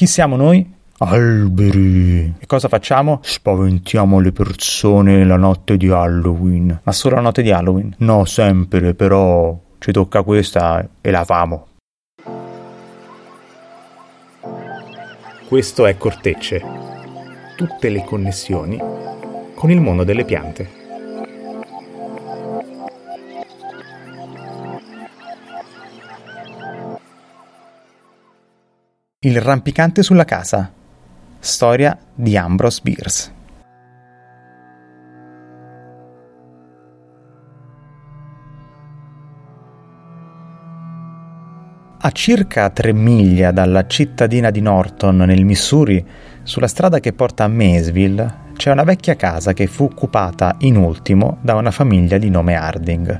Chi siamo noi? Alberi. E cosa facciamo? Spaventiamo le persone la notte di Halloween. Ma solo la notte di Halloween? No, sempre, però ci tocca questa e la famo. Questo è Cortecce. Tutte le connessioni con il mondo delle piante. Il rampicante sulla casa. Storia di Ambrose Bierce. A circa tre miglia dalla cittadina di Norton, nel Missouri, sulla strada che porta a Maysville, c'è una vecchia casa che fu occupata in ultimo da una famiglia di nome Harding.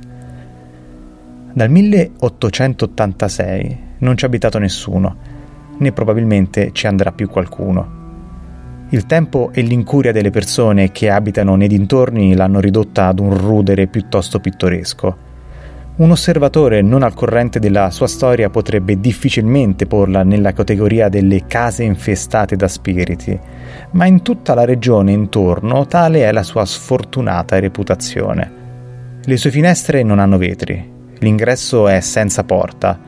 Dal 1886 non ci ha abitato nessuno, né probabilmente ci andrà più qualcuno. Il tempo e l'incuria delle persone che abitano nei dintorni l'hanno ridotta ad un rudere piuttosto pittoresco. Un osservatore non al corrente della sua storia potrebbe difficilmente porla nella categoria delle case infestate da spiriti, ma in tutta la regione intorno tale è la sua sfortunata reputazione. Le sue finestre non hanno vetri, l'ingresso è senza porta,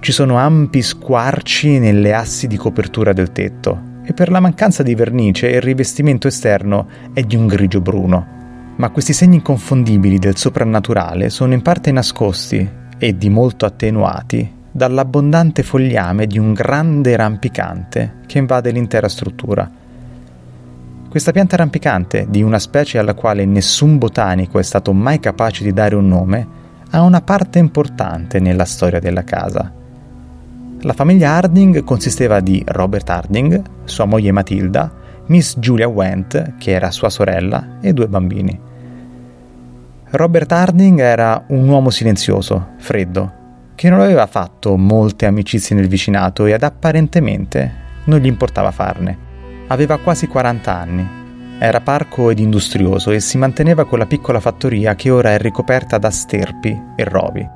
ci sono ampi squarci nelle assi di copertura del tetto e per la mancanza di vernice il rivestimento esterno è di un grigio bruno. Ma questi segni inconfondibili del soprannaturale sono in parte nascosti e di molto attenuati dall'abbondante fogliame di un grande rampicante che invade l'intera struttura. Questa pianta rampicante, di una specie alla quale nessun botanico è stato mai capace di dare un nome, ha una parte importante nella storia della casa. La famiglia Harding consisteva di Robert Harding, sua moglie Matilda, Miss Julia Went, che era sua sorella, e due bambini. Robert Harding era un uomo silenzioso, freddo, che non aveva fatto molte amicizie nel vicinato e ad apparentemente non gli importava farne. Aveva quasi 40 anni, era parco ed industrioso e si manteneva con la piccola fattoria che ora è ricoperta da sterpi e rovi.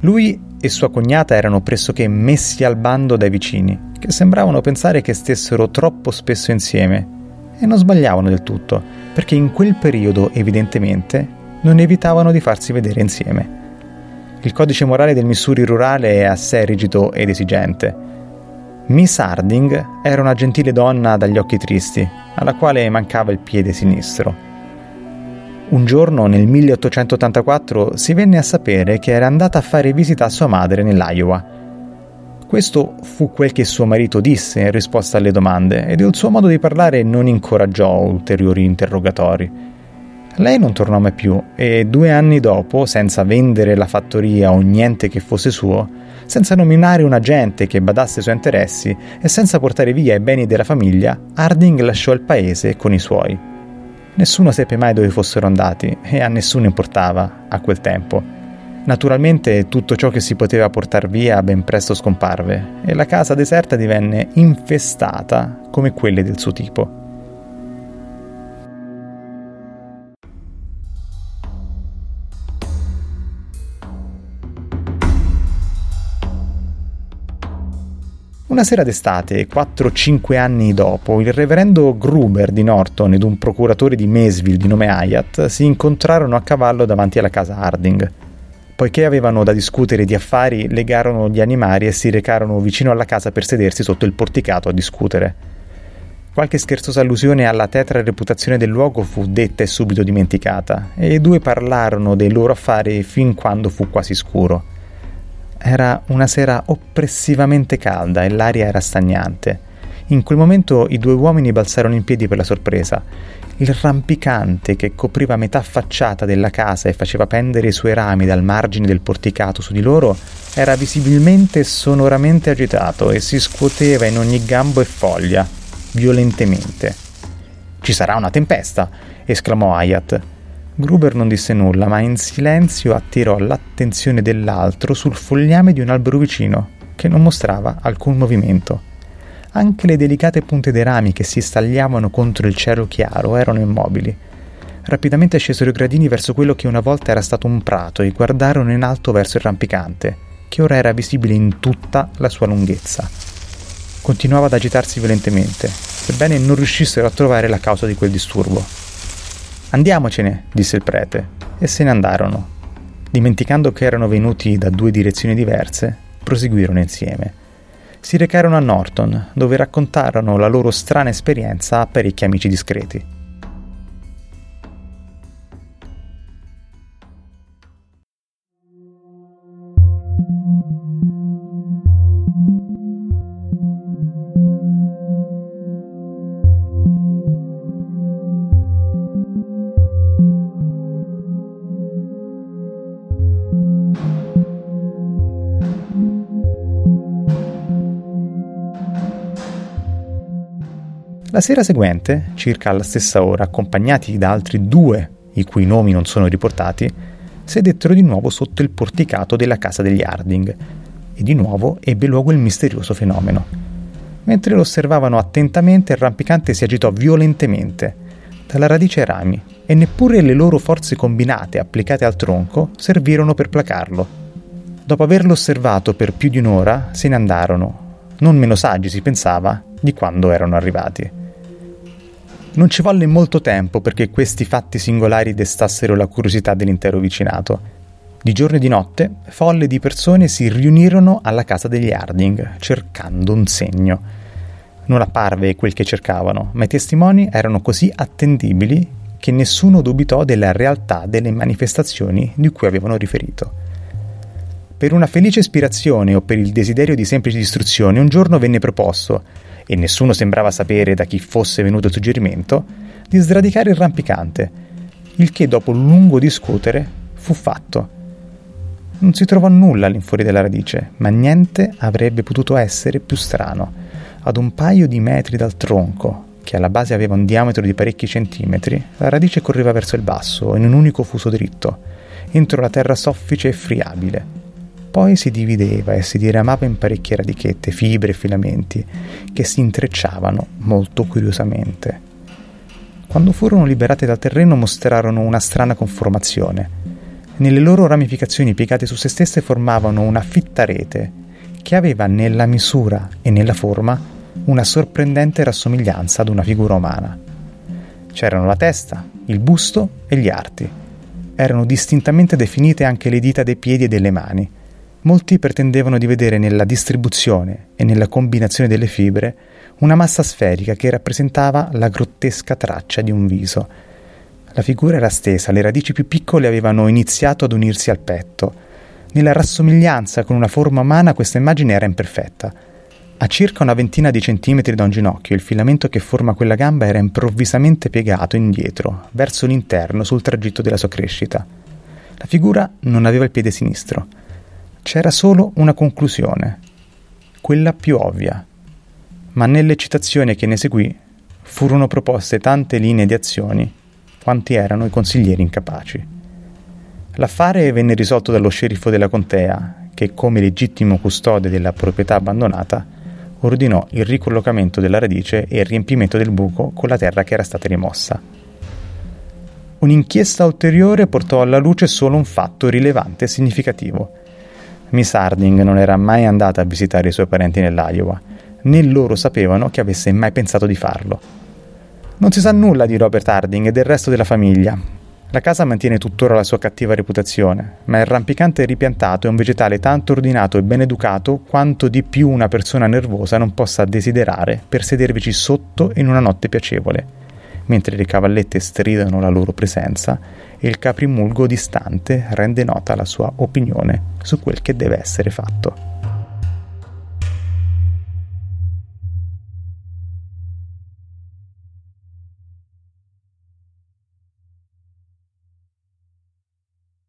Lui e sua cognata erano pressoché messi al bando dai vicini, che sembravano pensare che stessero troppo spesso insieme. E non sbagliavano del tutto, perché in quel periodo evidentemente non evitavano di farsi vedere insieme. Il codice morale del Missouri rurale è assai rigido ed esigente. Miss Harding era una gentile donna dagli occhi tristi, alla quale mancava il piede sinistro un giorno nel 1884 si venne a sapere che era andata a fare visita a sua madre nell'Iowa. Questo fu quel che suo marito disse in risposta alle domande ed il suo modo di parlare non incoraggiò ulteriori interrogatori. Lei non tornò mai più e due anni dopo, senza vendere la fattoria o niente che fosse suo, senza nominare un agente che badasse ai suoi interessi e senza portare via i beni della famiglia, Harding lasciò il paese con i suoi. Nessuno seppe mai dove fossero andati e a nessuno importava a quel tempo. Naturalmente tutto ciò che si poteva portare via ben presto scomparve e la casa deserta divenne infestata come quelle del suo tipo. Una sera d'estate, 4-5 anni dopo, il reverendo Gruber di Norton ed un procuratore di Maysville di nome Hyatt si incontrarono a cavallo davanti alla casa Harding. Poiché avevano da discutere di affari, legarono gli animali e si recarono vicino alla casa per sedersi sotto il porticato a discutere. Qualche scherzosa allusione alla tetra reputazione del luogo fu detta e subito dimenticata, e i due parlarono dei loro affari fin quando fu quasi scuro. Era una sera oppressivamente calda e l'aria era stagnante. In quel momento i due uomini balzarono in piedi per la sorpresa. Il rampicante che copriva metà facciata della casa e faceva pendere i suoi rami dal margine del porticato su di loro era visibilmente e sonoramente agitato e si scuoteva in ogni gambo e foglia, violentemente. Ci sarà una tempesta! esclamò Hayat. Gruber non disse nulla, ma in silenzio attirò l'attenzione dell'altro sul fogliame di un albero vicino, che non mostrava alcun movimento. Anche le delicate punte dei rami che si stagliavano contro il cielo chiaro erano immobili. Rapidamente scesero i gradini verso quello che una volta era stato un prato e guardarono in alto verso il rampicante, che ora era visibile in tutta la sua lunghezza. continuava ad agitarsi violentemente, sebbene non riuscissero a trovare la causa di quel disturbo. Andiamocene, disse il prete, e se ne andarono. Dimenticando che erano venuti da due direzioni diverse, proseguirono insieme. Si recarono a Norton, dove raccontarono la loro strana esperienza a parecchi amici discreti. La sera seguente, circa alla stessa ora, accompagnati da altri due, i cui nomi non sono riportati, sedettero di nuovo sotto il porticato della casa degli Harding e di nuovo ebbe luogo il misterioso fenomeno. Mentre lo osservavano attentamente, il rampicante si agitò violentemente, dalla radice ai rami, e neppure le loro forze combinate applicate al tronco servirono per placarlo. Dopo averlo osservato per più di un'ora, se ne andarono, non meno saggi si pensava di quando erano arrivati. Non ci volle molto tempo perché questi fatti singolari destassero la curiosità dell'intero vicinato. Di giorno e di notte, folle di persone si riunirono alla casa degli Harding, cercando un segno. Non apparve quel che cercavano, ma i testimoni erano così attendibili che nessuno dubitò della realtà delle manifestazioni di cui avevano riferito. Per una felice ispirazione o per il desiderio di semplice istruzione, un giorno venne proposto e nessuno sembrava sapere da chi fosse venuto il suggerimento, di sradicare il rampicante, il che dopo un lungo discutere fu fatto. Non si trovò nulla all'infuori della radice, ma niente avrebbe potuto essere più strano. Ad un paio di metri dal tronco, che alla base aveva un diametro di parecchi centimetri, la radice correva verso il basso, in un unico fuso dritto, entro la terra soffice e friabile poi si divideva e si diramava in parecchie radichette, fibre e filamenti che si intrecciavano molto curiosamente. Quando furono liberate dal terreno mostrarono una strana conformazione. Nelle loro ramificazioni piegate su se stesse formavano una fitta rete che aveva nella misura e nella forma una sorprendente rassomiglianza ad una figura umana. C'erano la testa, il busto e gli arti. Erano distintamente definite anche le dita dei piedi e delle mani, Molti pretendevano di vedere nella distribuzione e nella combinazione delle fibre una massa sferica che rappresentava la grottesca traccia di un viso. La figura era stesa, le radici più piccole avevano iniziato ad unirsi al petto. Nella rassomiglianza con una forma umana questa immagine era imperfetta. A circa una ventina di centimetri da un ginocchio il filamento che forma quella gamba era improvvisamente piegato indietro, verso l'interno sul tragitto della sua crescita. La figura non aveva il piede sinistro. C'era solo una conclusione, quella più ovvia, ma nell'eccitazione che ne seguì furono proposte tante linee di azioni quanti erano i consiglieri incapaci. L'affare venne risolto dallo sceriffo della contea, che come legittimo custode della proprietà abbandonata ordinò il ricollocamento della radice e il riempimento del buco con la terra che era stata rimossa. Un'inchiesta ulteriore portò alla luce solo un fatto rilevante e significativo – Miss Harding non era mai andata a visitare i suoi parenti nell'Iowa, né loro sapevano che avesse mai pensato di farlo. Non si sa nulla di Robert Harding e del resto della famiglia. La casa mantiene tuttora la sua cattiva reputazione, ma il rampicante ripiantato è un vegetale tanto ordinato e ben educato quanto di più una persona nervosa non possa desiderare per sedervici sotto in una notte piacevole mentre le cavallette stridano la loro presenza e il caprimulgo distante rende nota la sua opinione su quel che deve essere fatto.